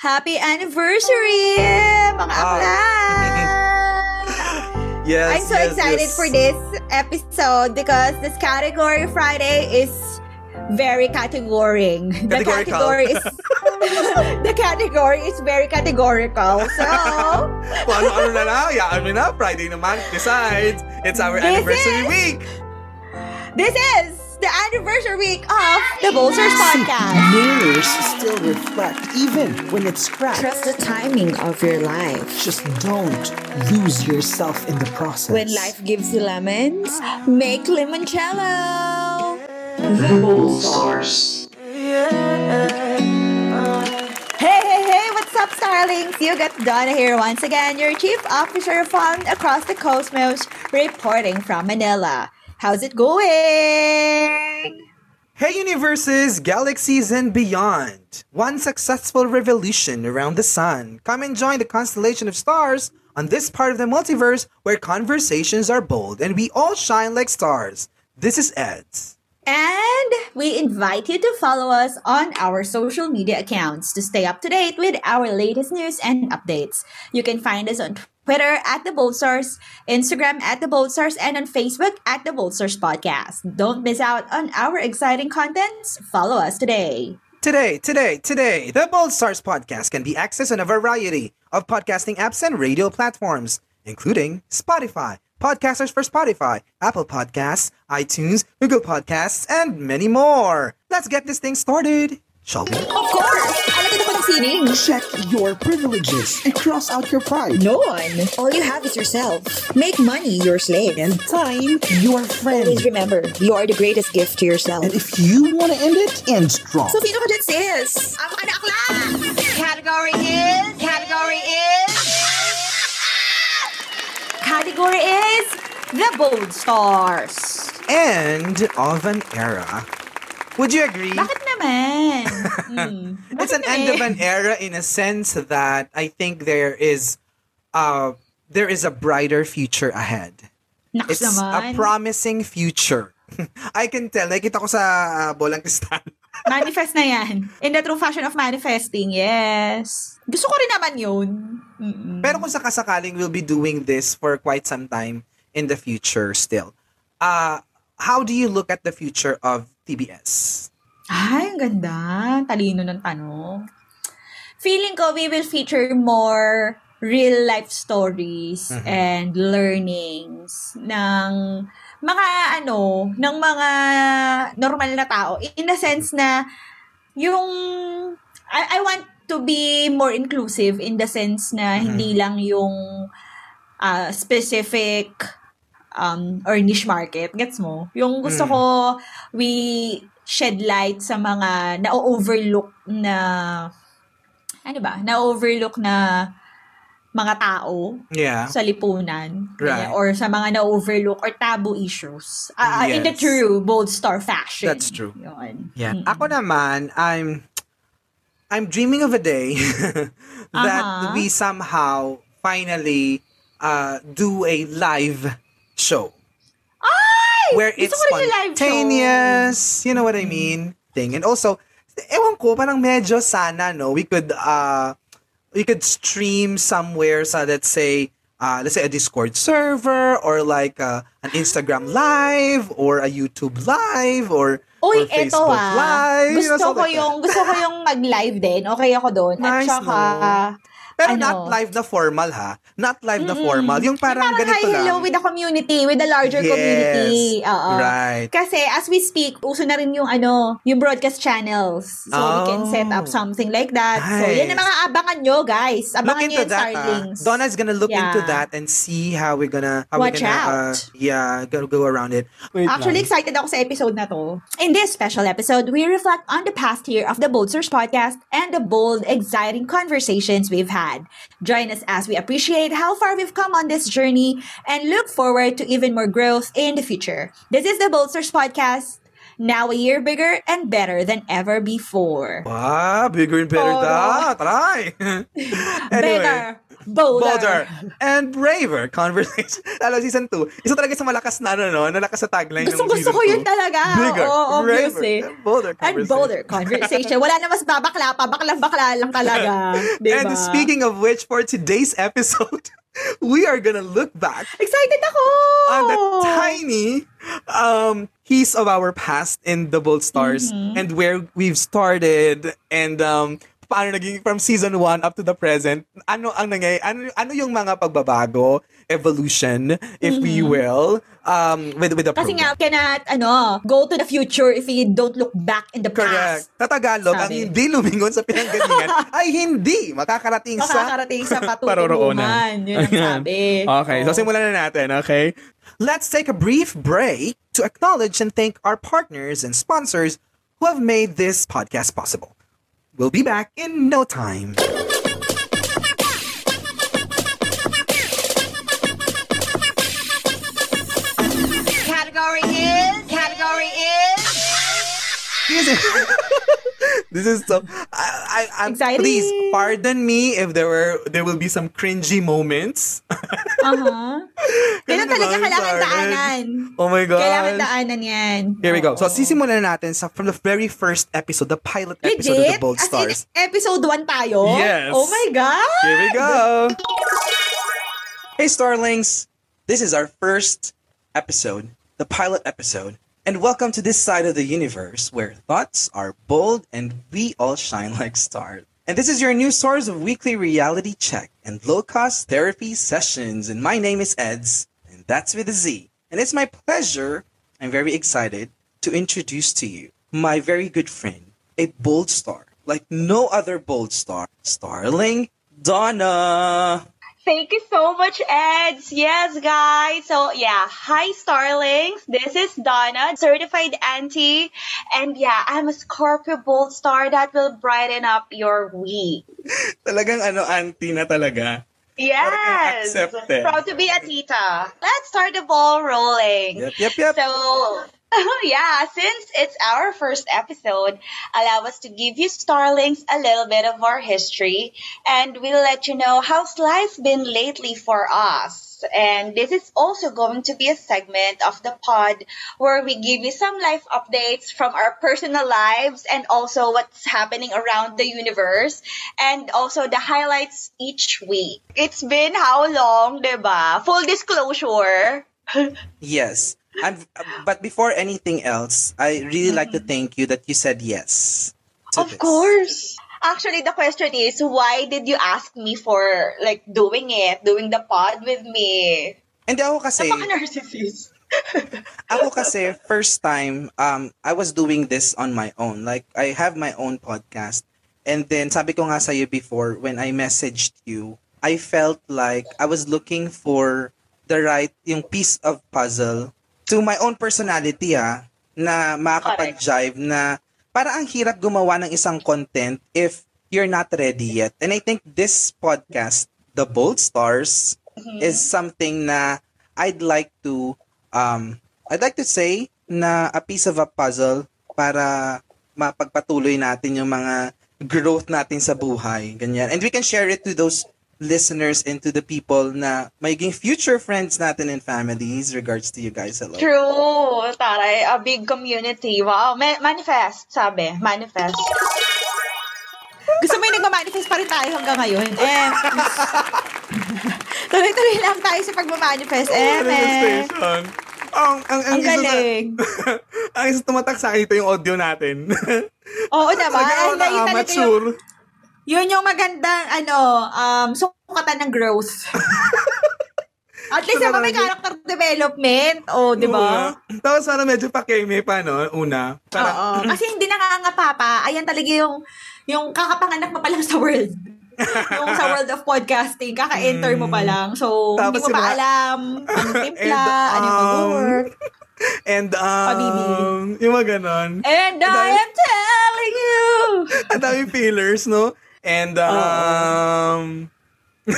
Happy anniversary, mga akla! Yes, I'm so yes, excited yes. for this episode because this category Friday is very categoring. The category is the category is very categorical. So Kung ano-ano na lang, yaan mo na, Friday naman. Besides, it's our This anniversary is- week. this is the anniversary week of the Bolsters Podcast. Mirrors still reflect even when it's cracked. Trust the timing of your life. Just don't lose yourself in the process. When life gives you lemons, make limoncello. The Bolsters. Hey, hey, hey, what's up, Starlings? You got Donna here once again, your Chief Officer of Fun across the cosmos, reporting from Manila. How's it going? Hey universes, galaxies, and beyond. One successful revolution around the sun. Come and join the constellation of stars on this part of the multiverse where conversations are bold and we all shine like stars. This is Eds. And we invite you to follow us on our social media accounts to stay up to date with our latest news and updates. You can find us on Twitter at The Bold Stars, Instagram at The Bold Stars, and on Facebook at The Bold Stars Podcast. Don't miss out on our exciting contents. Follow us today. Today, today, today, the Bold Stars podcast can be accessed on a variety of podcasting apps and radio platforms, including Spotify, Podcasters for Spotify, Apple Podcasts, iTunes, Google Podcasts, and many more. Let's get this thing started, shall we? Of course! Alam ko na sining. Check your privileges and cross out your pride. No one. All you have is yourself. Make money your slave. And time your friend. Always remember, you are the greatest gift to yourself. And if you want to end it, end strong. So, sino ka dyan, sis? Ang mga akla! Category is... Category is... Category is... The Bold Stars. End of an era. Would you agree? Bakit naman? Hmm. It's an Bakit end of naman? an era in a sense that I think there is uh there is a brighter future ahead. Naks It's a naman. promising future. I can tell. Nakita ko sa uh, bolang kristal. Manifest na yan. In the true fashion of manifesting, yes. Gusto ko rin naman yun. Mm-mm. Pero kung sakasakaling we'll be doing this for quite some time in the future still. Uh, how do you look at the future of TBS? Ay, ang ganda. Talino ng tanong. Feeling ko we will feature more real life stories and learnings ng mga ano, ng mga normal na tao. In the sense na yung I, I want to be more inclusive in the sense na hindi lang yung ah, specific um, or niche market. Gets mo? Yung gusto Mm. ko, we shed light sa mga na-overlook na, ano ba, na-overlook na mga tao Yeah. sa lipunan. Right. Or sa mga na-overlook or taboo issues. Ah, ah, In the Yes. true bold star fashion. That's true. Yun. Yeah. Mm-mm. Ako naman, I'm I'm dreaming of a day that Uh-huh. we somehow finally uh, do a live show. Where Gusto it's spontaneous, you know what I mean? Thing. And also, ewan ko, parang medyo sana, no, we could, uh, we could stream somewhere sa, let's say, uh, let's say a Discord server or like uh, an Instagram live or a YouTube live or, Uy, or eto Facebook ah. live. you know, Gusto ko like yung, gusto ko yung mag-live din. Okay ako doon. At Nice, saka, Pero ano? not live the formal ha. Not live the formal. Yung parang, Parang ganito hi, hello lang. with the community, with the larger Yes. community. Oo. Right. Kasi as we speak, uso na rin yung ano, yung broadcast channels. So we can set up Oh. something like that. So yan ang mga abangan nyo, guys. Look Abangan nyo into yung that. Starlings. Uh, Donna's gonna look into that and see how we're gonna how Watch we're gonna uh, yeah gonna go around it. Wait Actually, lang. excited ako sa episode na to. In this special episode, we reflect on the past year of the Bold Search podcast and the bold, exciting conversations we've had. Join us as we appreciate how far we've come on this journey and look forward to even more growth in the future. This is the Boldsters podcast, now a year bigger and better than ever before. Wow, bigger and better Oo. da. Try. anyway. Better. Bolder. and braver conversation. Lalo, season 2. Isa talaga sa malakas na, ano, no? Nalakas sa tagline Gusto ng gusto season ko yun 2. talaga. Bigger, Oo, obviously. braver, and bolder And bolder conversation. Wala na mas babakla pa. Bakla-bakla lang talaga. Diba? And speaking of which, for today's episode, we are gonna look back Excited ako! on the tiny um piece of our past in the Bold Stars Mm-hmm. and where we've started and um paano naging from season 1 up to the present ano ang nangyay ano ano yung mga pagbabago evolution if we will um with with the Mm-hmm. Kasi nga, program. cannot, ano, go to the future if you don't look back in the Correct. past. Sa Tagalog, ang Sabi. hindi lumingon sa pinanggalingan ay hindi makakarating sa Makakarating sa patutunguhan. Yun ang sabi. Okay, so Oo. simulan na natin, okay? Let's take a brief break to acknowledge and thank our partners and sponsors who have made this podcast possible. We'll be back in no time. Category. This is, so. I, I, I'm, Exciting. please pardon me if there were there will be some cringy moments. Uh-huh. Ganun Kasi talaga kailangan sorry. daanan. Oh my god. Kailangan daanan yan. Here we go. So Oo. sisimulan na natin sa from the very first episode, the pilot episode of the Bold As in, Stars. episode 1 tayo? Yes. Oh my God! Here we go. Hey, Starlings. This is our first episode, the pilot episode. And welcome to this side of the universe where thoughts are bold and we all shine like stars. And this is your new source of weekly reality check and low cost therapy sessions. And my name is Eds, and that's with a Z. And it's my pleasure, I'm very excited to introduce to you my very good friend, a bold star, like no other bold star, Starling Donna. Thank you so much, Eds. Yes, guys. So, yeah. Hi, Starlings. This is Donna, certified auntie. And yeah, I'm a Scorpio Bold Star that will brighten up your week. Talagang ano, auntie na talaga. Yes. Proud to be a tita. Let's start the ball rolling. Yep, yep, yep. So, Oh, yeah, since it's our first episode, allow us to give you Starlings a little bit of our history, and we'll let you know how's life been lately for us. And this is also going to be a segment of the pod where we give you some life updates from our personal lives and also what's happening around the universe and also the highlights each week. It's been how long, diba? Full disclosure. Yes. I'm, but before anything else, I really like to thank you that you said yes. Of this. course. Actually, the question is, why did you ask me for like doing it, doing the pod with me? Hindi ako kasi, Napaka-narcissist. ako kasi, first time, um, I was doing this on my own. Like, I have my own podcast. And then, sabi ko nga sa'yo before, when I messaged you, I felt like I was looking for the right, yung piece of puzzle to my own personality, ah, na makakapag-jive na para ang hirap gumawa ng isang content if you're not ready yet. And I think this podcast, The Bold Stars, is something na I'd like to um I'd like to say na a piece of a puzzle para mapagpatuloy natin yung mga growth natin sa buhay, ganyan. And we can share it to those listeners and to the people na magiging future friends natin and families regards to you guys. Hello. True. Taray, a big community. Wow. Ma- manifest, sabi. Manifest. Gusto mo yung nagmamanifest pa rin tayo hanggang ngayon? Eh, tuloy-tuloy lang tayo sa pagmamanifest. Eh, eh. Manifestation. Ang, ang, ang, Ang isa sa- galing. ang isa tumatak sa akin ito yung audio natin. Oo naman. Ako Ay, yun talaga yung. Yun yung magandang, ano, um, sukatan ng growth. At least naman may character development. O, oh, di ba? Tapos parang medyo pakeme pa, no? Una. Parang, Oo. Kasi hindi nakangapa pa. Ayan talaga yung, yung kakapanganak mo pa lang sa world. yung sa world of podcasting, kaka-enter mo pa lang. So, Tapos hindi mo pa mga- alam anong timpla, And, ano yung um, mag-work. and, um, Pabibi. yung mga ganon. And I am telling you! Ang daming fillers, no? And, um,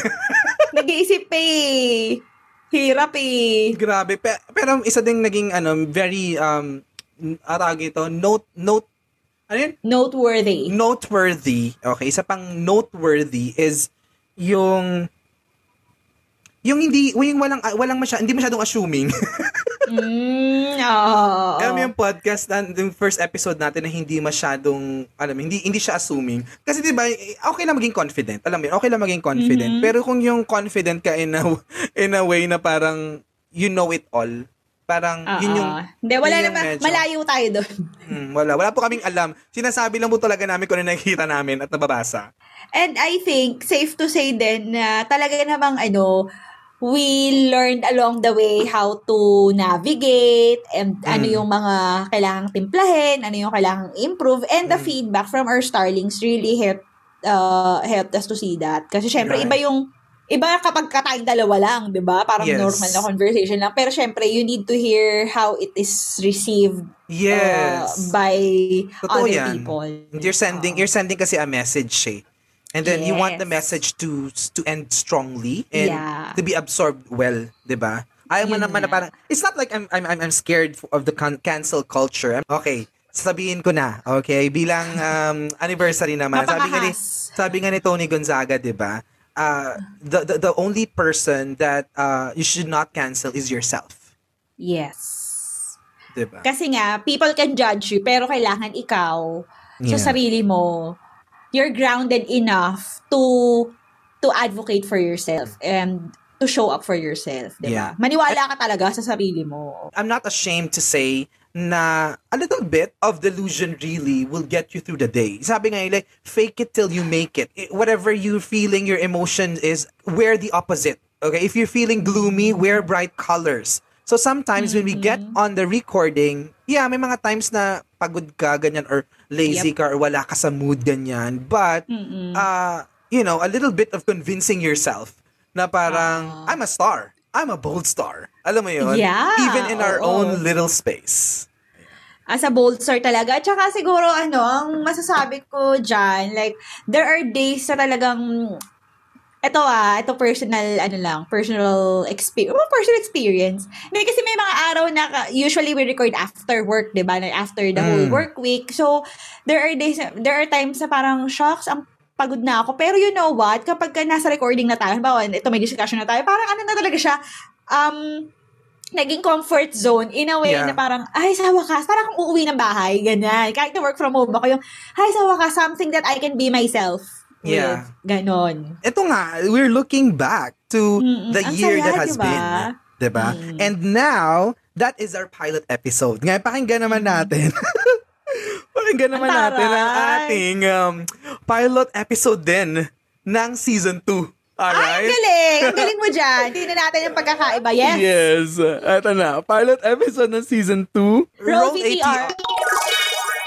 Nag-iisip pa eh. Hirap eh. grabe. Pe- pero isa ding naging, ano, very, um, atag ito, note, note, ano yun? Noteworthy. Noteworthy. Okay, isa pang noteworthy is yung yung hindi, yung walang, walang masya, hindi masyadong assuming. Mm, oo. Alam mo yung podcast, na, yung first episode natin na hindi masyadong, alam mo, hindi, hindi siya assuming. Kasi di ba, okay lang maging confident. Alam mo yun, okay lang maging confident. Mhm. Pero kung yung confident ka in a, in a way na parang, you know it all, parang, Oo. yun yung, Hindi, wala yun naman. medyo- Malayo tayo doon. hmm, wala, wala po kaming alam. Sinasabi lang po talaga namin kung ano nakikita namin at nababasa. And I think, safe to say din na talaga namang ano, we learned along the way how to navigate and ano Mm. yung mga kailangang timplahin, ano yung kailangang improve, and the Mm. feedback from our starlings really helped uh, helped us to see that. Kasi syempre, Right. iba yung Iba kapag ka tayong dalawa lang, 'di ba? Parang Yes. normal na conversation lang. Pero syempre, you need to hear how it is received uh, Yes. by Totoo other yan. people. You're sending, you're sending kasi a message eh. And then you want the Yes. message to to end strongly and Yeah. to be absorbed well, 'di ba? Ayaw mo naman na parang it's not like I'm I'm I'm, scared of the can- cancel culture. Okay, sabihin ko na, okay? Bilang um, anniversary naman. Sabi nga ni sabi nga ni Tony Gonzaga, 'di ba? Uh, the, the the only person that uh, you should not cancel is yourself, Yes. 'di ba? Kasi nga, people can judge you, pero kailangan ikaw, Yeah. sa sarili mo, you're grounded enough to to advocate for yourself and to show up for yourself, di Yeah. ba? Maniwala ka talaga sa sarili mo. I'm not ashamed to say na a little bit of delusion really will get you through the day. Sabi nga like, fake it till you make it. Whatever you're feeling, your emotion is, wear the opposite. Okay? If you're feeling gloomy, wear bright colors. So sometimes when we get on the recording, yeah, may mga times na pagod ka, ganyan, or lazy ka, or wala ka sa mood, ganyan. But, Mm-mm. uh, you know, a little bit of convincing yourself na parang, I'm a star. I'm a bold star. Alam mo yun? Yeah, Even in our oo. own little space. as a bold star talaga. Tsaka siguro, ano, ang masasabi ko dyan, like, there are days na talagang, ito ah, ito personal, ano lang, personal experience, oh, personal experience. Hindi, kasi may mga araw na, usually we record after work, di ba? After the whole Mm. work week. So, there are days, there are times na parang, shocks, ang pagod na ako. Pero you know what? Kapag ka nasa recording na tayo, halimbawa, ito may discussion na tayo, parang ano na talaga siya, um, naging comfort zone in a way Yeah. na parang, ay, sa wakas, parang kung uuwi ng bahay, ganyan. Kahit na work from home ako, yung, ay, sa wakas, something that I can be myself with. Yeah. Ganon. Ito nga, we're looking back to Mm-mm. the Ang year saya, that has diba? been. Diba? Mm. And now, that is our pilot episode. Ngayon, pakinggan naman natin. pakinggan naman Ang natin ang taray. ating um, pilot episode din ng season 2. Ay, ang Alright? galing! Ang galing mo dyan. Tingnan natin yung pagkakaiba. Yes! Yes. Ito na. Pilot episode ng season 2. Roll VTR.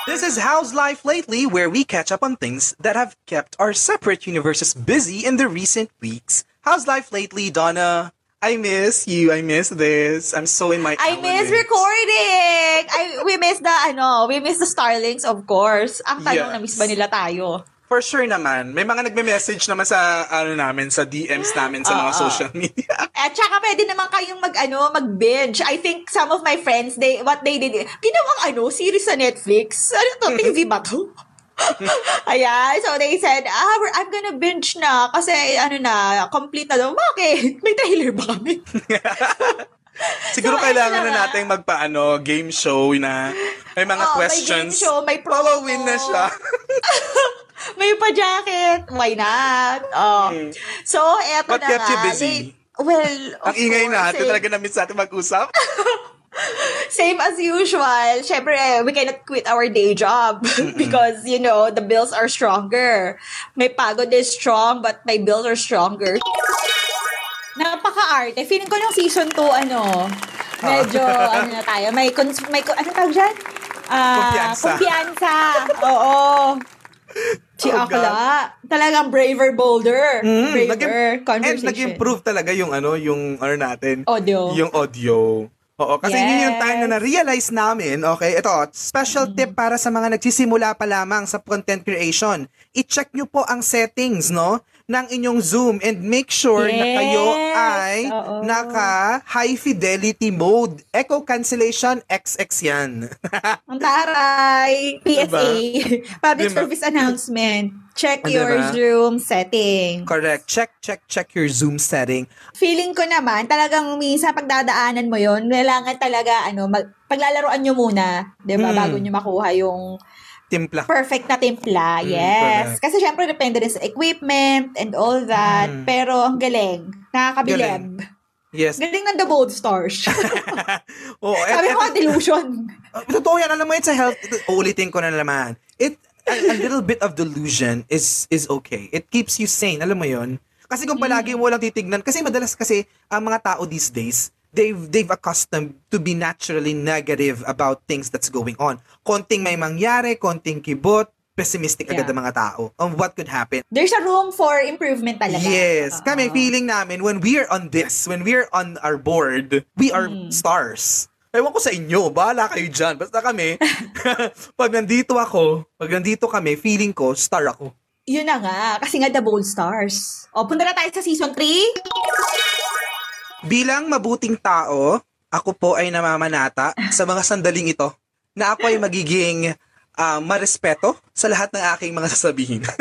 This is How's Life Lately, where we catch up on things that have kept our separate universes busy in the recent weeks. How's life lately, Donna? I miss you. I miss this. I'm so in my I miss element. recording! I, we miss the, ano, we miss the Starlings, of course. Ang tanong, Yes. na-miss ba nila tayo? For sure naman. May mga nagme-message naman sa ano namin sa DMs namin sa mga Oo. social media. At saka pwede naman kayong mag ano, mag-binge. I think some of my friends, they what they did, ginawang ano, series sa Netflix. Ano to, TV ba to? Ayan, so they said, ah, we're, I'm gonna binge na kasi ano na, complete na daw. Bakit? May trailer ba kami? Siguro So, kailangan na na natin magpaano game show na may mga Oh, may questions. game show, may promo. Follow-in na siya. May pa-jacket. Why not? Oh. So, eto What na kept you busy? They- well, of Ang ingay course, natin. eh. Talaga na-miss natin mag-usap. Same as usual. Syempre, we cannot quit our day job because, you know, the bills are stronger. May pagod is strong, but my bills are stronger. Napaka-arte. Feeling ko nung season 2, ano, medyo, ano na tayo, may, cons- may ano tawag dyan? Ah, Kumpiyansa. kumpiyansa. Oo. Si Oh, Akla. Talagang braver, bolder. Mm, braver nag- And conversation. nag-improve talaga yung ano, yung ano natin. Audio. Yung audio. Oo, kasi yun yung time na Yes. na-realize namin, okay, ito, special tip para sa mga nagsisimula pa lamang sa content creation. I-check nyo po ang settings, no, ng inyong Zoom and make sure na kayo Yes. ay Oo. naka high fidelity mode. Echo cancellation XX yan. Ang taray. PSA. Public Diba? service announcement. Check your diba? Zoom setting. Correct. Check, check, check your Zoom setting. Feeling ko naman, talagang minsan pagdadaanan mo yon kailangan talaga, ano, mag, paglalaroan nyo muna, di ba, Mm. bago nyo makuha yung Timpla. perfect na timpla. Mm, yes. correct. Kasi syempre, depende rin sa equipment and all that. Mm. Pero ang galing. Nakakabilib. Yes. Galing ng The Bold Stars. Oo, et- Sabi ko delusion. Uh, totoo yan. Alam mo, it's a health. Uulitin ko na naman. It, a, a little bit of delusion is is okay. It keeps you sane. Alam mo yon Kasi kung palagi mo lang titignan, kasi madalas kasi ang mga tao these days, they've they've accustomed to be naturally negative about things that's going on. Konting may mangyari, konting kibot, pessimistic agad Yeah. ang mga tao on what could happen. There's a room for improvement talaga. Yes. Oo. Kami, feeling namin, when we are on this, when we are on our board, we are Mm. stars. Ewan ko sa inyo, bahala kayo dyan. Basta kami, pag nandito ako, pag nandito kami, feeling ko, star ako. Yun na nga. Kasi nga The Bold Stars. O, punta na tayo sa season 3. Bilang mabuting tao, ako po ay namamanata sa mga sandaling ito na ako ay magiging ah, marespeto sa lahat ng aking mga sasabihin.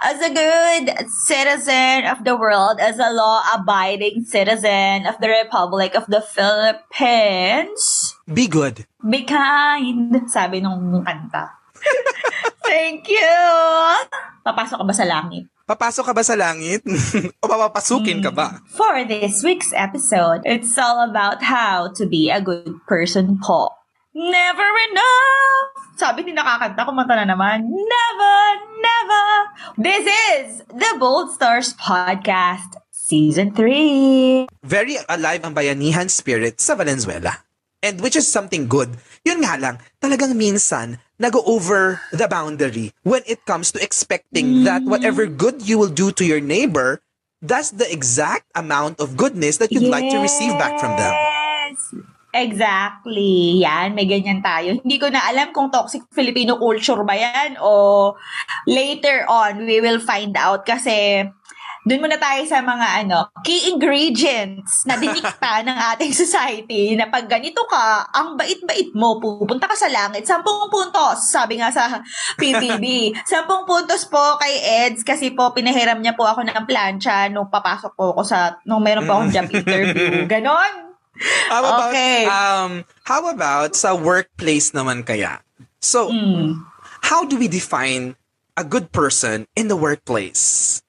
As a good citizen of the world, as a law-abiding citizen of the Republic of the Philippines, Be good. be kind, sabi nung kanta. Thank you! Papasok ka ba sa langit? Papasok ka ba sa langit? o papapasukin ka ba? For this week's episode, it's all about how to be a good person po. Never enough! Sabi ni nakakanta, kumanta na naman. Never, never! This is the Bold Stars Podcast, Season 3. very alive ang bayanihan spirit sa Valenzuela. And which is something good. Yun nga lang, talagang minsan, nag over the boundary when it comes to expecting that whatever good you will do to your neighbor, that's the exact amount of goodness that you'd like to receive back from them. Yes! Exactly. Yan, may ganyan tayo. Hindi ko na alam kung toxic Filipino culture ba yan o later on we will find out kasi doon muna tayo sa mga ano, key ingredients na dinikta ng ating society na pag ganito ka, ang bait-bait mo, pupunta ka sa langit. Sampung puntos, sabi nga sa PBB. Sampung puntos po kay Eds kasi po pinahiram niya po ako ng plancha nung papasok po ako sa, nung meron po akong job interview. Ganon. How about, Okay. um, how about sa workplace naman kaya? So, Mm. how do we define a good person in the workplace?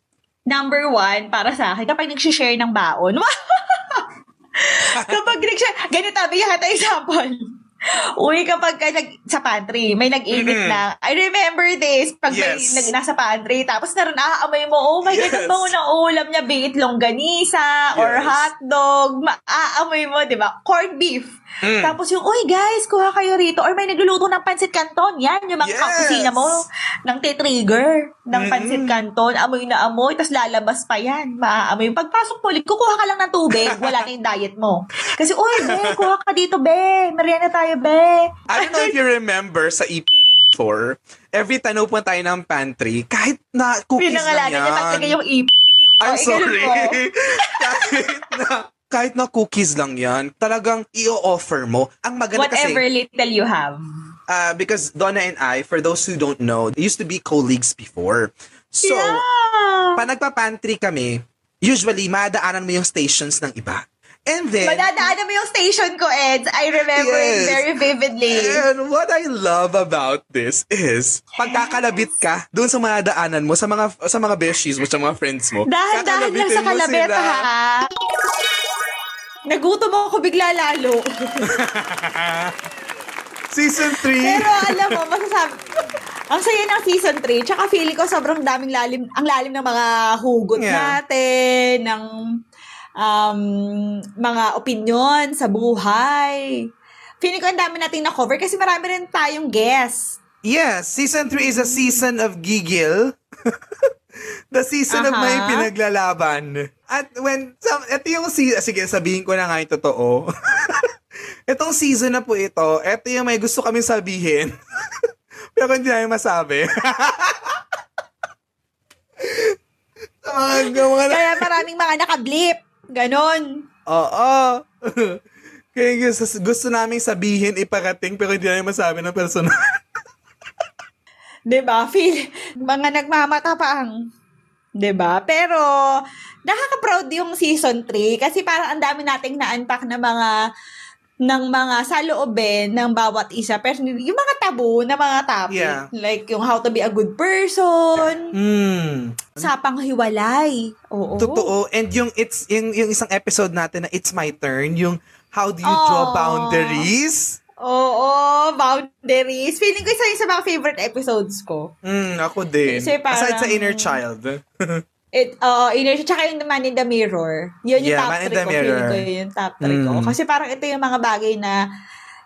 Number one, para sa akin, kapag nag-share ng baon. kapag nag-share, ganito, bigyan kita example. Uy, kapag ka nag, sa pantry, may nag-init Mhm. na, I remember this, pag Yes. may nag, nasa pantry, tapos naroon, naaamoy mo, oh my God, Yes. ang bango ng ulam niya, be it longganisa, or Yes. hotdog, maaamoy mo, di ba? Corned beef. Mm. Tapos yung, uy guys, kuha kayo rito, or may nagluluto ng pancit canton, yan, yung mga Yes. kakusina mo, ng trigger ng Mm-mm. pancit canton, amoy na amoy, tapos lalabas pa yan. Maaamoy. Pagpasok mo ulit, kukuha ka lang ng tubig, wala na yung diet mo. Kasi, uy, be, kuha ka dito, be. Merienda tayo, be. I don't know if you remember sa EP4, every time na pupunta tayo ng pantry, kahit na cookies lang Pinangalanan yan. niya, tatlagay yung ip. I'm Oh, sorry. kahit na kahit na cookies lang yan, talagang i-offer mo. Ang maganda Whatever kasi, little you have. uh, because Donna and I, for those who don't know, used to be colleagues before. So, yeah. pa nagpa-pantry kami, usually, madaanan mo yung stations ng iba. And then, Madadaanan mo yung station ko, Eds. I remember it Yes. very vividly. And what I love about this is pagkakalabit ka doon sa mga daanan mo, sa mga sa mga beshies mo, sa mga friends mo. Dahan-dahan lang sa sila. ha? Nagutom ako bigla lalo. Season 3. Pero alam mo, masasabi, ang saya ng season 3, tsaka feeling ko sobrang daming lalim, ang lalim ng mga hugot Yeah. natin, ng um, mga opinion sa buhay. Feeling ko ang dami nating na-cover kasi marami rin tayong guests. Yes, season 3 is a season of gigil. The season of may pinaglalaban. At when, ito yung season, sige, sabihin ko na nga yung totoo. Itong season na po ito, ito yung may gusto kami sabihin. Pero hindi namin masabi. Sa mga, mga, Kaya maraming mga nakablip. Ganon. Oo. Kaya gusto, gusto namin sabihin, iparating, pero hindi namin masabi ng personal. 'di ba? Feel mga nagmamatapang 'di ba? Pero nakaka-proud yung season 3 kasi parang ang dami nating na-unpack na mga ng mga saloobin ng bawat isa. Pero yung mga tabu na mga topic, Yeah. like yung how to be a good person, Hmm. sapang hiwalay. Oo. Totoo. And yung it's yung, yung isang episode natin na It's My Turn, yung how do you draw Aw. boundaries? Oo, boundaries. Feeling ko isa yung sa mga favorite episodes ko. Hmm, ako din. Kasi parang- Aside sa inner child. It, uh, inner, tsaka yung Man in the Mirror. Yun yung Yeah, top Man in 3 the ko. Mirror. ko yun yung top 3 ko. Mm. Kasi parang ito yung mga bagay na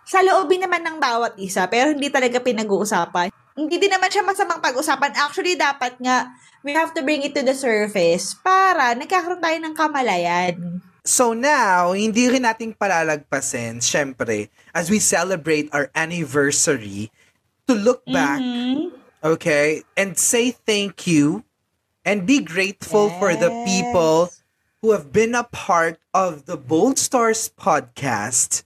sa loobin naman ng bawat isa, pero hindi talaga pinag-uusapan. Hindi din naman siya masamang pag-usapan. Actually, dapat nga, we have to bring it to the surface para nagkakaroon tayo ng kamalayan. So now, hindi rin nating palalagpasin, syempre, as we celebrate our anniversary, to look back, Mhm. okay, and say thank you and be grateful for the people who have been a part of the Bold Stars podcast.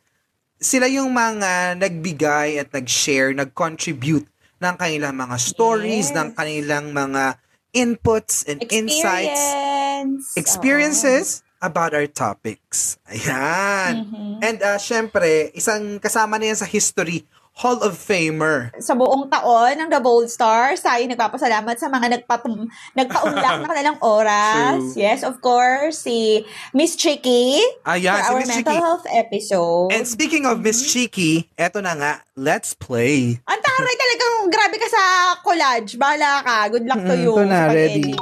Sila yung mga nagbigay at nag-share, nag-contribute ng kanilang mga stories, Yes. ng kanilang mga inputs and insights Experience. experiences about our topics. Ayan. Mhm. And uh, syempre, isang kasama na yan sa history, Hall of Famer. sa buong taon ng The Bold Stars, tayo nagpapasalamat sa mga nagpatum, nagpaunlak ng kanilang oras. True. Yes, of course, si Miss Chicky Ayan, for si our Miss mental Chicky. health episode. And speaking of Miss Cheeky, eto na nga, let's play. Ang taray talagang grabe ka sa collage. Bahala ka. Good luck to Mm, you. ito na, ready.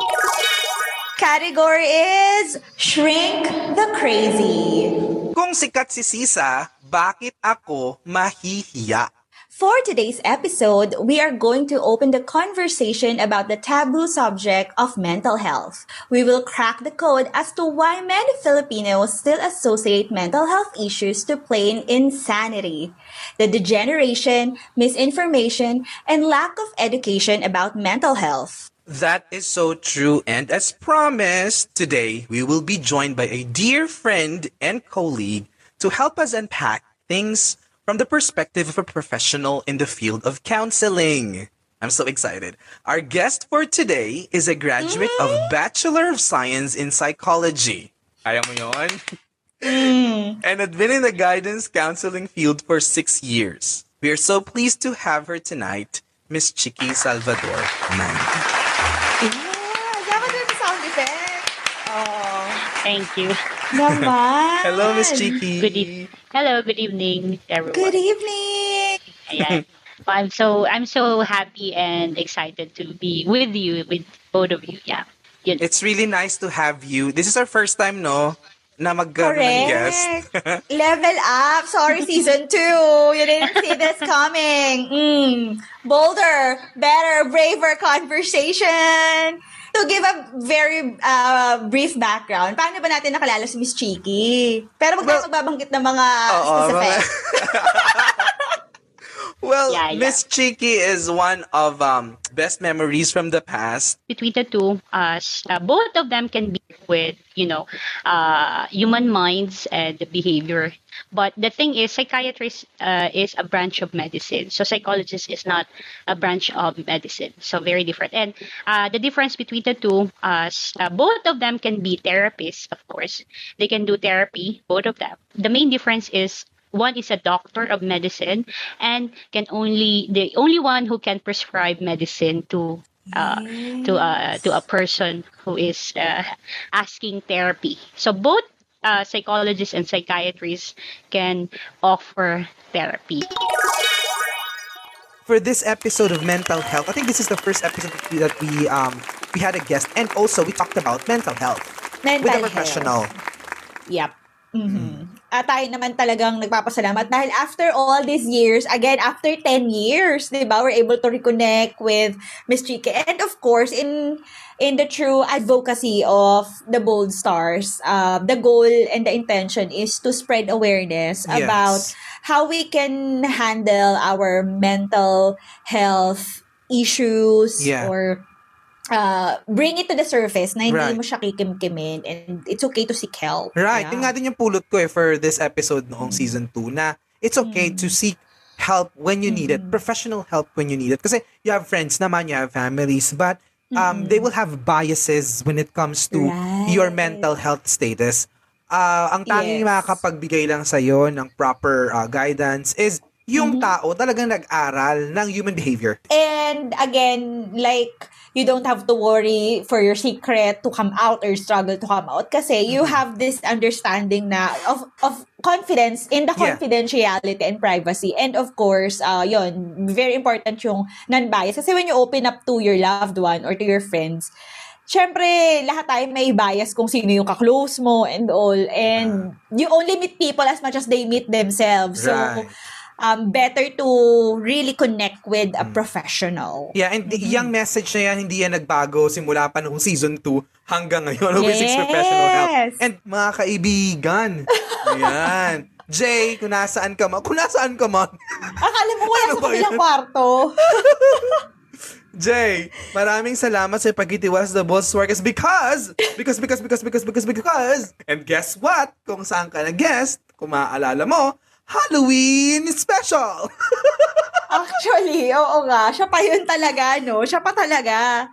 Category is Shrink the Crazy. Kung sikat si Sisa, bakit ako mahihiya? For today's episode, we are going to open the conversation about the taboo subject of mental health. We will crack the code as to why many Filipinos still associate mental health issues to plain insanity, the degeneration, misinformation, and lack of education about mental health. That is so true. And as promised, today we will be joined by a dear friend and colleague to help us unpack things from the perspective of a professional in the field of counseling. I'm so excited. Our guest for today is a graduate of mm-hmm. Bachelor of Science in Psychology. Kaya mo yun? Mm. and had been in the guidance counseling field for six years. We are so pleased to have her tonight, Miss Chicky Salvador. Yeah, dapat yung sound effect. Oh, Thank you. naman. Hello, Miss Cheeky. Good eve- Hello, good evening, everyone. Good evening. Ayan. I'm so I'm so happy and excited to be with you, with both of you. Yeah. Yun. It's really nice to have you. This is our first time, no? Na magkaroon ng guest. Level up. Sorry, season two. You didn't see this coming. Mm. Bolder, better, braver conversation. To give a very uh, brief background, paano ba natin nakalala si Miss Cheeky? Pero wag Well, magbabanggit ng mga Oo, specific. well, Yeah, yeah. Miss Cheeky is one of um best memories from the past. Between the two, us, uh, both of them can be with you know, uh, human minds and the behavior. But the thing is, psychiatrist uh, is a branch of medicine. So psychologist is not a branch of medicine. So very different. And uh, the difference between the two, us, uh, both of them can be therapists. Of course, they can do therapy. Both of them. The main difference is one is a doctor of medicine and can only the only one who can prescribe medicine to uh, to uh, to a person who is uh, asking therapy. So both uh, psychologists and psychiatrists can offer therapy. For this episode of mental health, I think this is the first episode that we, we um we had a guest and also we talked about mental health Mental with a health. professional. Yep. Mhm. At tayo naman talagang nagpapasalamat dahil after all these years, again, after 10 years, di ba, we're able to reconnect with Miss Chike. And of course, in in the true advocacy of the Bold Stars, uh, the goal and the intention is to spread awareness Yes. about how we can handle our mental health issues Yeah. or uh, bring it to the surface na hindi Right. mo siya kikimkimin and it's okay to seek help. Right. Yeah. Yun nga din yung pulot ko eh for this episode noong season 2 na it's okay to seek help when you need it, professional help when you need it. Kasi you have friends naman, you have families, but um, they will have biases when it comes to your Right. mental health status. Ah, ang tanging Yes. makakapagbigay lang sa'yo ng proper ah, guidance is yung tao talagang nag-aral ng human behavior. And again, like, you don't have to worry for your secret to come out or struggle to come out kasi you Mm-hmm. have this understanding na of of confidence in the Yeah. confidentiality and privacy. And of course, uh, yun, very important yung non-bias. Kasi when you open up to your loved one or to your friends, Siyempre, lahat tayo may bias kung sino yung kaklose mo and all. And you only meet people as much as they meet themselves. So, Right. Um, better to really connect with Mm. a professional. Yeah, and the yung message na yan, hindi yan nagbago simula pa noong season 2 hanggang ngayon with Six Professional Help. Yes. And mga kaibigan, ayan. Jay, kung nasaan ka man, kung nasaan ka man, Akala mo wala Ano sa kabilang kwarto. Jay, maraming salamat sa pagkitiwas sa Boss Workers because, because, because, because, because, because, because, and guess what? Kung saan ka na-guest, kung maaalala mo, Halloween special! Actually, oo nga. Siya pa yun talaga, no? Siya pa talaga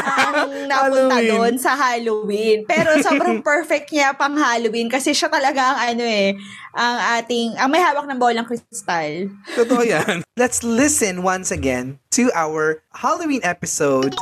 ang napunta doon sa Halloween. Pero sobrang perfect niya pang Halloween kasi siya talaga ang ano eh, ang ating, ang may hawak ng bolang kristal. Totoo yan. Let's listen once again to our Halloween episode.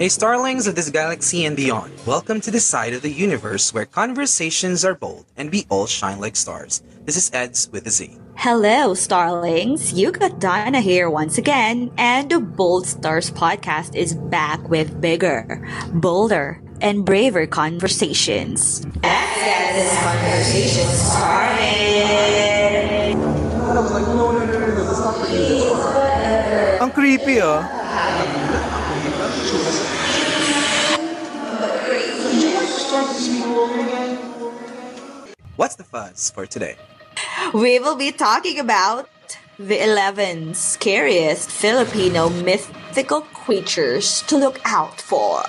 Hey, starlings of this galaxy and beyond, welcome to the side of the universe where conversations are bold and we all shine like stars. This is Eds with a Z. Hello, Starlings. You got Donna here once again, and the Bold Stars podcast is back with bigger, bolder, and braver conversations. Let's get this conversation started. Ang creepy, oh. What's the fuzz for today? We will be talking about the 11 scariest Filipino mythical creatures to look out for.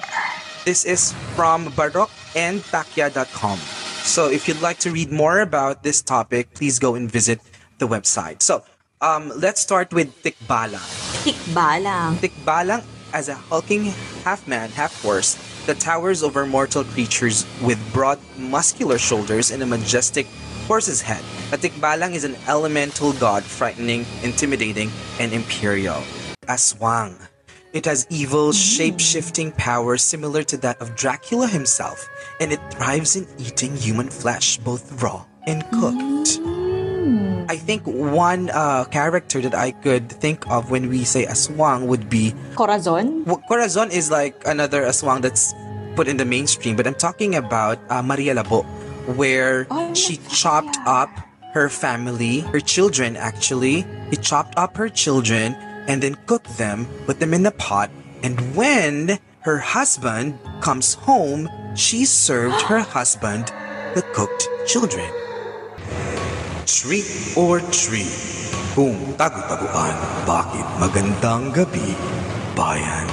This is from Barok and Takya.com. So if you'd like to read more about this topic, please go and visit the website. So um, let's start with Tikbalang. Tikbalang. Tikbalang as a hulking half man, half horse that towers over mortal creatures with broad, muscular shoulders and a majestic horse's head. A Tikbalang is an elemental god, frightening, intimidating, and imperial. Aswang. It has evil, mm-hmm. shape shifting power similar to that of Dracula himself, and it thrives in eating human flesh, both raw and cooked. Mm-hmm. I think one uh, character that I could think of when we say aswang would be Corazon? well, Corazon is like another aswang that's put in the mainstream, but I'm talking about uh, Maria Labo, where Oh, she chopped up her family, her children actually. He chopped up her children and then cooked them, put them in the pot, and when her husband comes home, she served her husband the cooked children. Or treat. Kung tagu-taguan, bakit magandang gabi, bayan?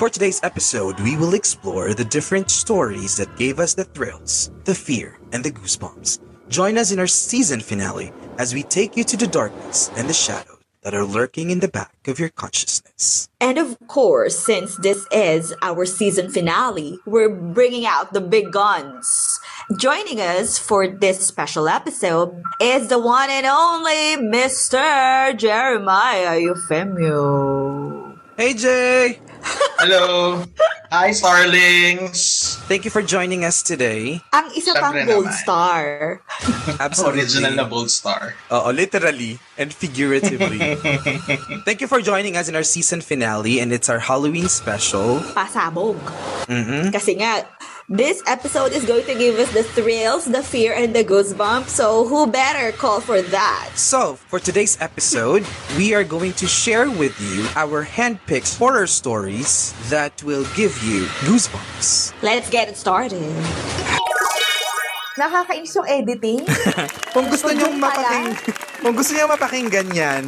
For today's episode, we will explore the different stories that gave us the thrills, the fear, and the goosebumps. Join us in our season finale as we take you to the darkness and the shadows that are lurking in the back of your consciousness. And of course, since this is our season finale, we're bringing out the big guns. Joining us for this special episode is the one and only Mr. Jeremiah Euphemio. Hey, Jay! Hello! Hi, Starlings! Thank you for joining us today. Ang isa pang Siyempre gold naman. star. Absolutely. Original na Bold Star. Oo, literally and figuratively. Thank you for joining us in our season finale and it's our Halloween special. Pasabog. Mm-hmm. Kasi nga, This episode is going to give us the thrills, the fear, and the goosebumps. So who better call for that? So, for today's episode, we are going to share with you our handpicked horror stories that will give you goosebumps. Let's get it started. Nakakainis yung editing. Kung gusto niyo Pala. mapaking kung gusto niyo mapakinggan 'yan,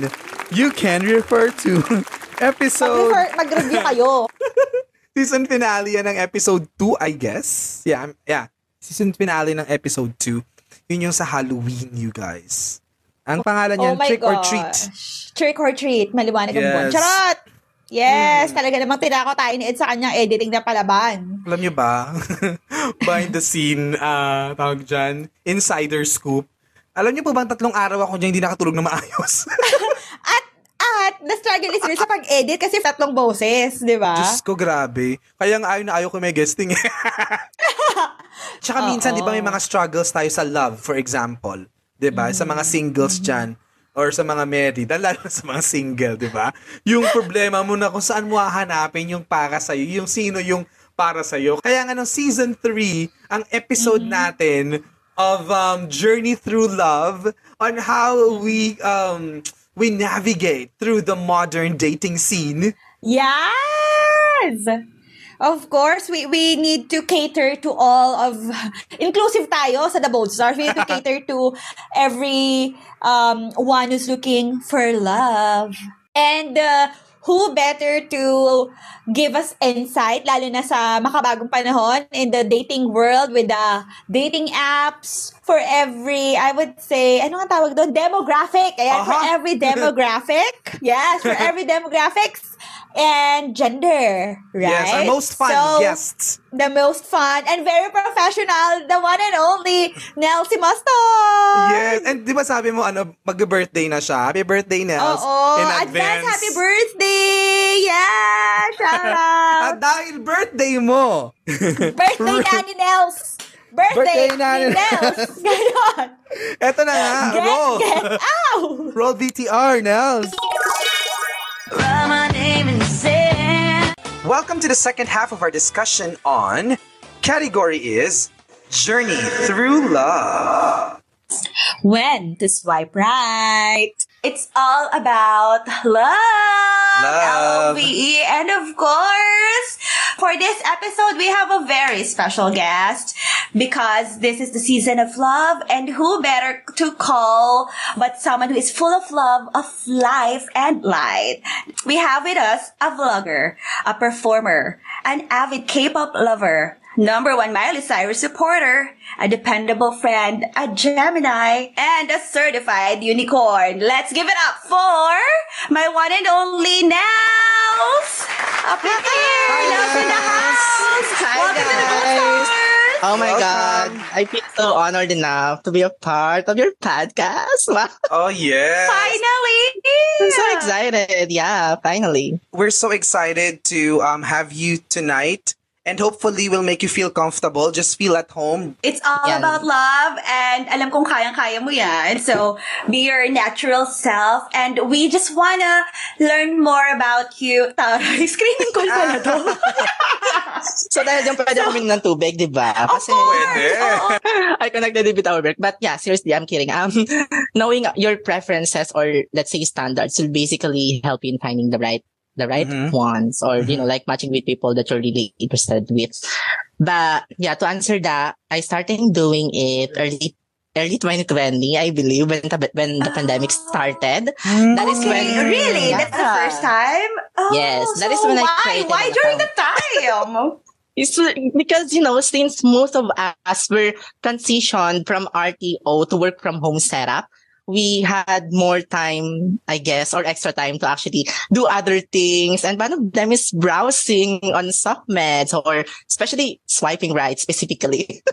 you can refer to episode Mag-refer, mag-review kayo. season finale yan ng episode 2, I guess. Yeah, yeah. Season finale ng episode 2. Yun yung sa Halloween, you guys. Ang pangalan niyan, oh Trick or Treat. gosh. Trick or Treat. Maliwanag ang buwan. Yes. Charot! Yes, talaga namang tinako tayo ni Ed sa kanyang editing na palaban. Alam niyo ba? Behind the scene, ah tawag dyan, insider scoop. Alam niyo po bang tatlong araw ako dyan hindi nakatulog na maayos? Is real sa pag-edit kasi tatlong boses, di ba? Diyos ko, grabe. Kaya nga ayaw na ayaw ko may guesting. eh. Tsaka minsan, di ba may mga struggles tayo sa love, for example. Di ba? Sa mga singles dyan or sa mga married, lalo na sa mga single, di ba? Yung problema mo na kung saan mo hahanapin yung para sa'yo, yung sino yung para sa'yo. Kaya nga nung season 3, ang episode natin of um, Journey Through Love on how we um we navigate through the modern dating scene. Yes! Of course, we we need to cater to all of inclusive tayo sa The Bold Stars. We need to cater to every um one who's looking for love. And uh, who better to give us insight lalo na sa makabagong panahon in the dating world with the dating apps for every I would say ano nga tawag doon? Demographic. Ayan, for Aha. every demographic. Yes for every demographics and gender right Yes, our most fun So, guests. the most fun and very professional the one and only Nelsie Moston Yes. And di ba sabi mo, ano, mag-birthday na siya? Happy birthday, Nels. Oo, in advance. advance. happy birthday! Yeah! Shout out! At dahil birthday mo, birthday na ni Nels! Birthday, Birthday na ni ni- Nels! Ganon! eto na nga, Get, roll. get out! Roll VTR, Nels. Welcome to the second half of our discussion on category is Journey Through Love. When to swipe right. It's all about love. Love. L-O-V-E. And of course, for this episode, we have a very special guest because this is the season of love and who better to call but someone who is full of love, of life and light. We have with us a vlogger, a performer, an avid K-pop lover, number one Miley Cyrus supporter, a dependable friend, a Gemini, and a certified unicorn. Let's give it up for my one and only Nels! Up in here! Nels in the house! Hi, Welcome to the Gold Oh my Welcome. God. I feel so honored enough to be a part of your podcast. Wow. Oh, yeah. Finally! I'm so excited. Yeah, finally. We're so excited to um, have you tonight. And hopefully, we'll make you feel comfortable. Just feel at home. It's all Yan. about love and alam kong kayang-kaya mo yan. So, be your natural self and we just wanna learn more about you. Taray, screening call pala to. So dahil dyan pwede kami ng tubig, di ba? of Kasi Pwede. course! I connected it with our work. But yeah, seriously, I'm kidding. Um, knowing your preferences or let's say standards will basically help you in finding the right the right Mhm. ones or you know like matching with people that you're really interested with. But yeah, to answer that, I started doing it early early 2020, I believe, when the, when the pandemic started. That is when really? Yeah. That's the first time? Oh, Yes, that is so when I why? created Why during the time? It's because, you know, since most of us were transitioned from RTO to work from home setup, we had more time, I guess, or extra time to actually do other things. And one of them is browsing on submeds or especially swiping right specifically.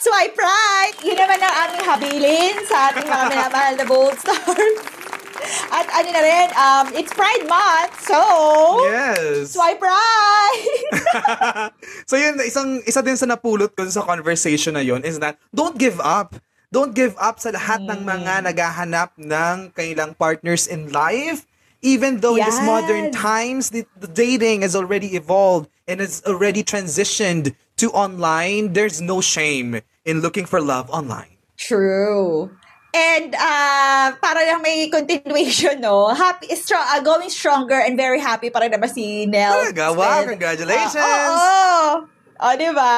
Swipe right! Yun naman ang aming habilin sa ating mga minamahal na Bold Stars. At ano na rin, um, it's Pride Month, so Yes. swipe right! so yun, isang, isa din sa napulot ko sa conversation na yun is that don't give up. Don't give up sa lahat ng mga naghahanap ng kanilang partners in life. Even though in this modern times, the, the dating has already evolved and has already transitioned to online, there's no shame in looking for love online. True. And uh, para lang may continuation, no? Happy, strong, uh, going stronger and very happy pa rin naman si Nell. Talaga? Wow, congratulations! Oo! Oh, oh, di ba?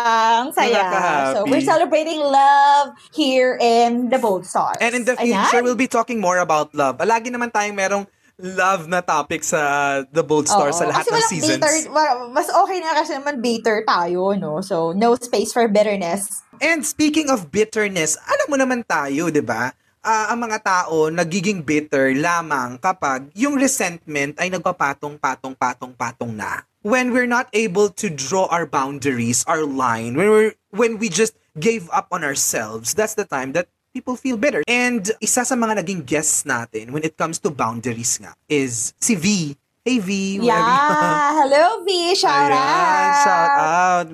Ang saya. Nakaka-happy. So, we're celebrating love here in the Bold Stars. And in the future, Ayan. we'll be talking more about love. Lagi naman tayong merong love na topic sa The Bold Stars sa lahat kasi ng seasons. Bitter, mas okay na kasi naman bitter tayo, no? So, no space for bitterness. And speaking of bitterness, alam mo naman tayo, 'di ba? Ah, ang mga tao nagiging bitter lamang kapag yung resentment ay nagpapatong patong patong patong na. When we're not able to draw our boundaries, our line, when we're when we just gave up on ourselves, that's the time that people feel bitter. And isa sa mga naging guests natin when it comes to boundaries nga is si V. Hey V, Yeah! Hello, V! Shout Ayan, out! Shout out.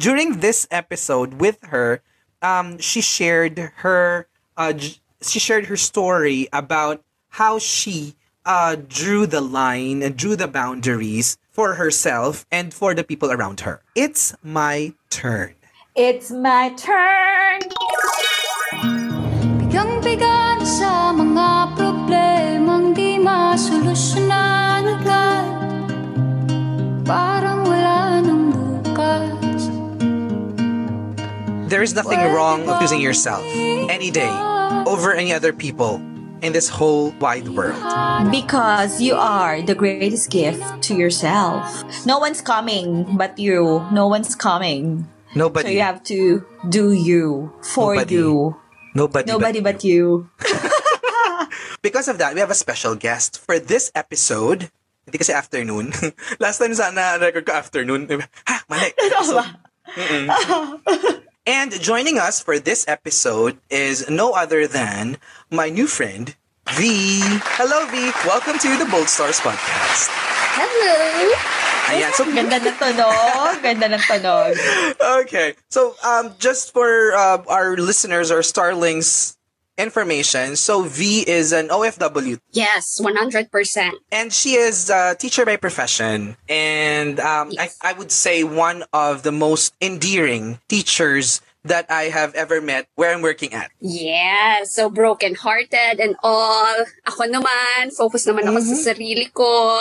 During this episode with her, um, she shared her uh, j- she shared her story about how she uh, drew the line and drew the boundaries for herself and for the people around her. It's my turn. It's my turn! Bigang-biga na sa mga problemang di masolusyonan agad Parang wala nang bukas There is nothing wrong of choosing yourself any day over any other people in this whole wide world. Because you are the greatest gift to yourself. No one's coming but you. No one's coming. Nobody. So you have to do you for Nobody. you. nobody. Nobody but but you. Because of that, we have a special guest for this episode. Hindi kasi afternoon. Last time sana record ko afternoon. Ha, mali. So. And joining us for this episode is no other than my new friend, V. Hello, V. Welcome to the Bold Stars podcast. Hello! Ayan. So, Ganda ng tunog. Ganda ng tunog. okay. So, um, just for uh, our listeners our Starlings information, so V is an OFW Yes, 100%. and she is a teacher by profession and um, Yes. I, I would say one of the most endearing teachers that I have ever met where I'm working at. Yeah, so broken-hearted and all. Ako naman, focus naman ako sa sarili ko.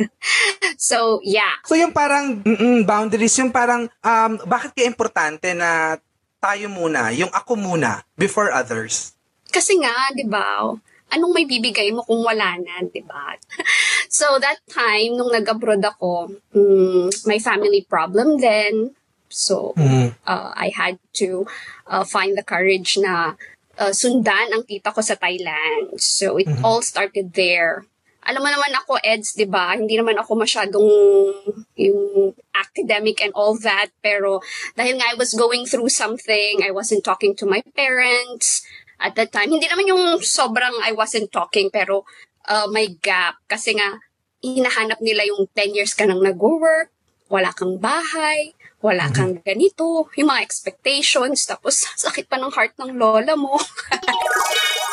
so, yeah. So yung parang boundaries, yung parang um, bakit kaya importante na tayo muna, yung ako muna before others? Kasi nga, di ba, anong may bibigay mo kung wala na, di ba? so, that time, nung nag-abroad ako, mm, may family problem then. So, Mm. uh, I had to uh, find the courage na uh, sundan ang tita ko sa Thailand. So, it all started there. Alam mo naman ako, Eds, di ba? Hindi naman ako masyadong yung academic and all that. Pero dahil nga I was going through something, I wasn't talking to my parents at that time. Hindi naman yung sobrang I wasn't talking, pero uh, may gap. Kasi nga, hinahanap nila yung 10 years ka nang nag-work, wala kang bahay, wala kang ganito, yung mga expectations, tapos sakit pa ng heart ng lola mo.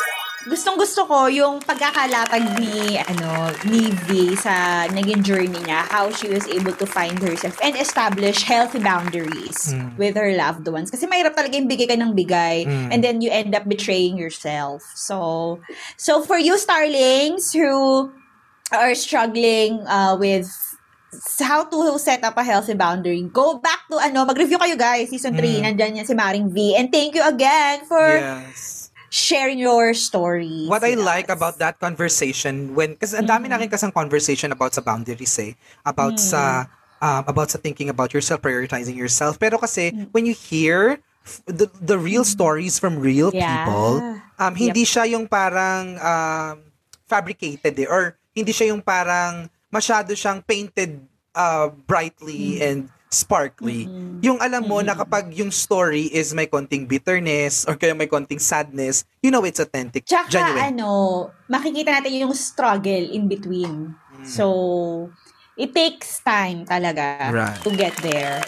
Gustong gusto ko yung pagkakalatag ni ano ni V sa naging journey niya how she was able to find herself and establish healthy boundaries with her loved ones. Kasi mahirap talaga yung bigay ka ng bigay and then you end up betraying yourself. So so for you starlings who are struggling uh, with how to set up a healthy boundary go back to ano mag-review kayo guys. Season 3 nandyan yan si Maring V. And thank you again for Yes. Sharing your story. What I like about that conversation when kasi ang dami nakin kasang conversation about sa boundaries eh, about sa um, about sa thinking about yourself, prioritizing yourself. Pero kasi when you hear the the real stories from real Yeah. people, um hindi siya yung parang um, fabricated eh, or hindi siya yung parang masyado siyang painted uh, brightly and sparkly. Yung alam mo na kapag yung story is may konting bitterness or kaya may konting sadness, you know it's authentic, Tsaka genuine. ano, makikita natin yung struggle in between. So, it takes time talaga Right. to get there.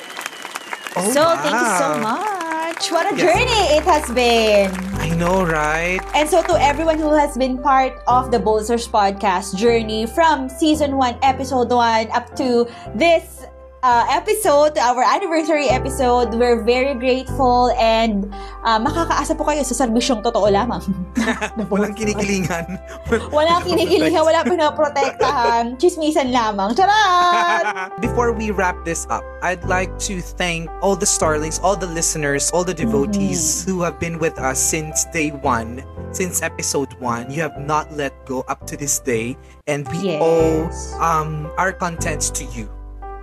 Oh, so, thank you so wow. much. What a Yes. journey it has been. I I know, right? And so to everyone who has been part of the Bolsters podcast journey from season 1, episode 1 up to this uh, episode, our anniversary episode, we're very grateful and uh, makakaasa po kayo sa serbisyong totoo lamang. Walang kinikilingan. Walang kinikilingan, wala pinaprotektahan, chismisan lamang. Charot! Before we wrap this up, I'd like to thank all the starlings, all the listeners, all the devotees who have been with us since day one, since episode one. You have not let go up to this day, and we Yes. owe um our contents to you.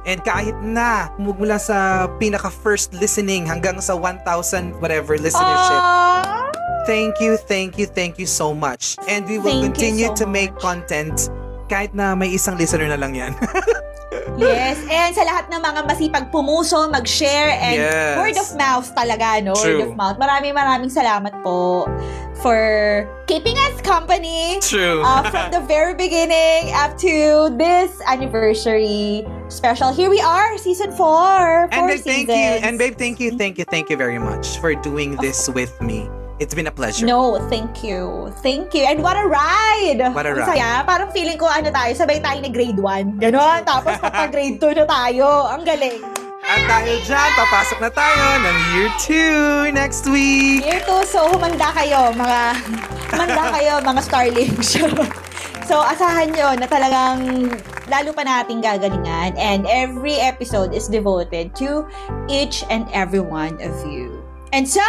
And kahit na mula sa pinaka first listening hanggang sa 1,000 whatever listenership, Aww! thank you, thank you, thank you so much. And we will Thank continue so to make much. content kahit na may isang listener na lang yan. Yes, and sa lahat ng mga masipag pumuso, mag-share, and Yes. word of mouth talaga, no? True. Word of mouth. Maraming maraming salamat po for keeping us company True. uh, from the very beginning up to this anniversary special. Here we are, season 4. And four babe, thank you. seasons. And babe, thank you, thank you, thank you very much for doing this with me. It's been a pleasure. No, thank you. Thank you. And what a ride! What a ride. saya. Parang feeling ko ano tayo, sabay tayo ni grade 1. Ganon. Tapos papa grade 2 na tayo. Ang galing. At dahil dyan, papasok na tayo ng year 2 next week. Year 2, so humanda kayo, mga, humanda kayo, mga starlings. so, asahan nyo na talagang lalo pa nating gagalingan and every episode is devoted to each and every one of you. And so,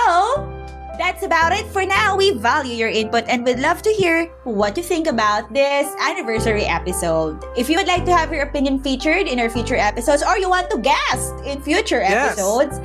that's about it for now. We value your input and would love to hear what you think about this anniversary episode. If you would like to have your opinion featured in our future episodes or you want to guest in future Yes. episodes,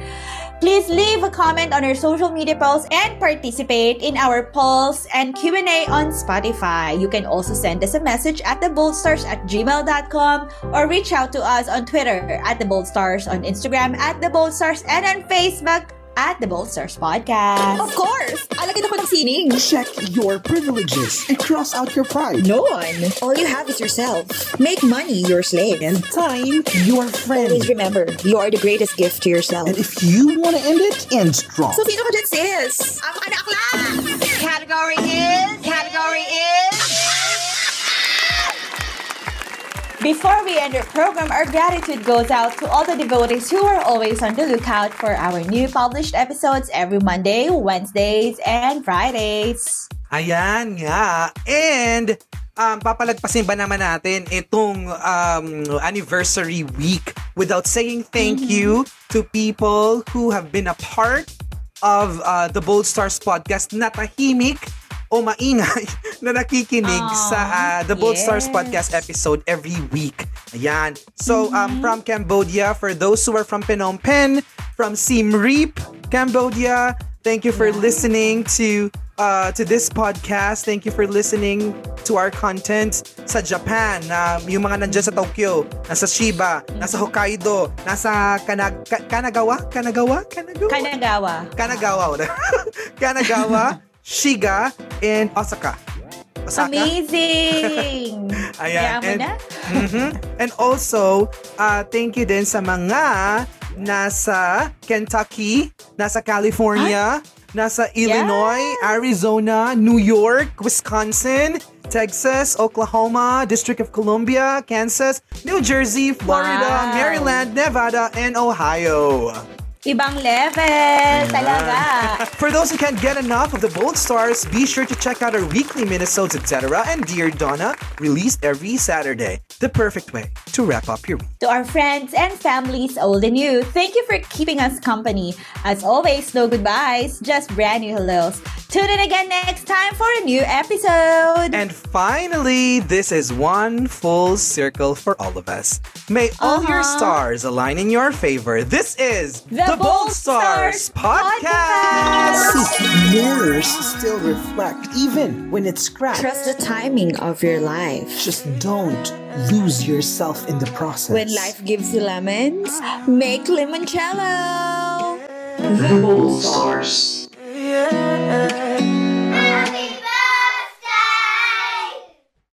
Please leave a comment on our social media posts and participate in our polls and Q&A on Spotify. You can also send us a message at theboldstars at gmail.com or reach out to us on Twitter at theboldstars, on Instagram at theboldstars, and on Facebook at The Bold Stars Podcast. Of course! Alagyan ako ng sining. Check your privileges and cross out your pride. No one. All you have is yourself. Make money your slave. And time, your friend. Always remember, you are the greatest gift to yourself. And if you want to end it, end strong. So, sino ka dyan, sis? Ang anak lang! Category is, category is... Before we end our program, our gratitude goes out to all the devotees who are always on the lookout for our new published episodes every Monday, Wednesdays, and Fridays. Ayan nga. And um, papalagpasin ba naman natin itong um, anniversary week without saying thank you to people who have been a part of uh, the Bold Stars podcast na tahimik o maingay na nakikinig Aw, sa uh, the Bold Stars yes. podcast episode every week. Ayan. So, um, from Cambodia, for those who are from Phnom Penh, from Siem Reap, Cambodia, thank you for listening to uh, to this podcast. Thank you for listening to our content sa Japan, na yung mga nandyan sa Tokyo, nasa Shiba, nasa Hokkaido, nasa Kanag Ka- Kanagawa? Kanagawa? Kanagawa? Kanagawa. Kanagawa. Kanagawa, Shiga, and Osaka. Osaka? Amazing! Ayan. Kaya And, na? Mhm. and also, uh, thank you din sa mga nasa Kentucky, nasa California, nasa Illinois, Arizona, New York, Wisconsin, Texas, Oklahoma, District of Columbia, Kansas, New Jersey, Florida, Wow. Maryland, Nevada, and Ohio. Ibang level talaga. For those who can't get enough of the Bold Stars, be sure to check out our weekly minisodes, etc. and Dear Donna, released every Saturday. The perfect way to wrap up your week. To our friends and families, old and new, thank you for keeping us company. As always, no goodbyes, just brand new hellos. Tune in again next time for a new episode. And finally, this is one full circle for all of us. May all your Uh-huh. stars align in your favor. This is The Bold Stars Podcast. Mirrors still reflect, even when it's cracked. Trust the timing of your life. Just don't lose yourself in the process. When life gives you lemons, make limoncello. The Bold Stars.